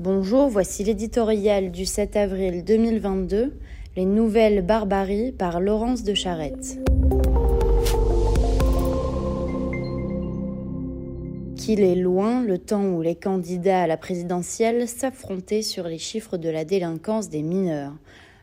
Bonjour, voici l'éditorial du 7 avril 2022, Les nouvelles barbaries par Laurence de Charette. Qu'il est loin le temps où les candidats à la présidentielle s'affrontaient sur les chiffres de la délinquance des mineurs.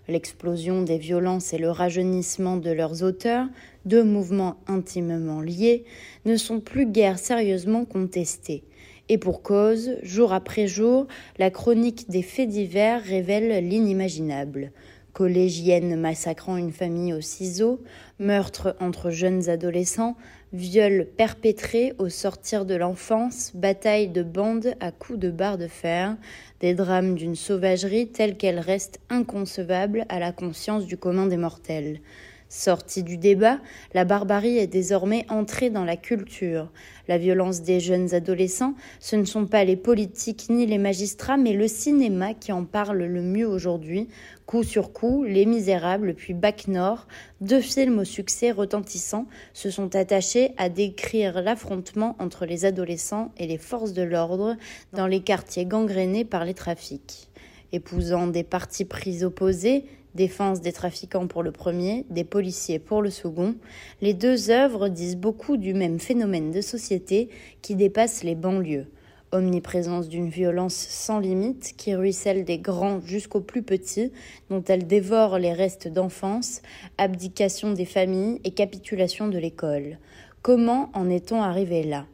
L'explosion des violences et le rajeunissement de leurs auteurs, deux mouvements intimement liés, ne sont plus guère sérieusement contestés. Et pour cause, jour après jour, la chronique des faits divers révèle l'inimaginable. Collégienne massacrant une famille au ciseau, meurtre entre jeunes adolescents, viol perpétré au sortir de l'enfance, bataille de bandes à coups de barre de fer, des drames d'une sauvagerie telle qu'elle reste inconcevable à la conscience du commun des mortels. Sortie du débat, la barbarie est désormais entrée dans la culture. La violence des jeunes adolescents, ce ne sont pas les politiques ni les magistrats, mais le cinéma qui en parle le mieux aujourd'hui. Coup sur coup, Les Misérables puis Bac Nord, deux films au succès retentissant, se sont attachés à décrire l'affrontement entre les adolescents et les forces de l'ordre dans les quartiers gangrénés par les trafics. Épousant des partis pris opposés, défense des trafiquants pour le premier, des policiers pour le second, les deux œuvres disent beaucoup du même phénomène de société qui dépasse les banlieues. Omniprésence d'une violence sans limite qui ruisselle des grands jusqu'aux plus petits, dont elle dévore les restes d'enfance, abdication des familles et capitulation de l'école. Comment en est-on arrivé là?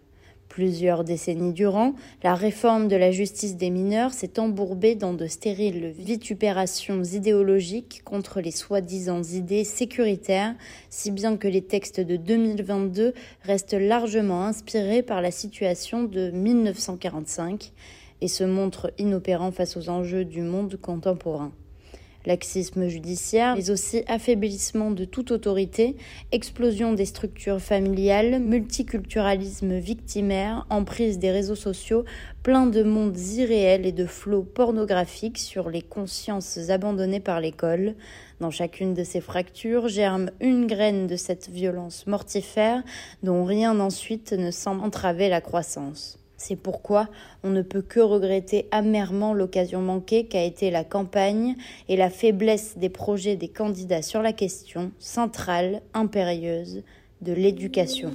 Plusieurs décennies durant, la réforme de la justice des mineurs s'est embourbée dans de stériles vitupérations idéologiques contre les soi-disant idées sécuritaires, si bien que les textes de 2022 restent largement inspirés par la situation de 1945 et se montrent inopérants face aux enjeux du monde contemporain laxisme judiciaire, mais aussi affaiblissement de toute autorité, explosion des structures familiales, multiculturalisme victimaire, emprise des réseaux sociaux, plein de mondes irréels et de flots pornographiques sur les consciences abandonnées par l'école. Dans chacune de ces fractures germe une graine de cette violence mortifère dont rien ensuite ne semble entraver la croissance. C'est pourquoi on ne peut que regretter amèrement l'occasion manquée qu'a été la campagne et la faiblesse des projets des candidats sur la question centrale, impérieuse, de l'éducation.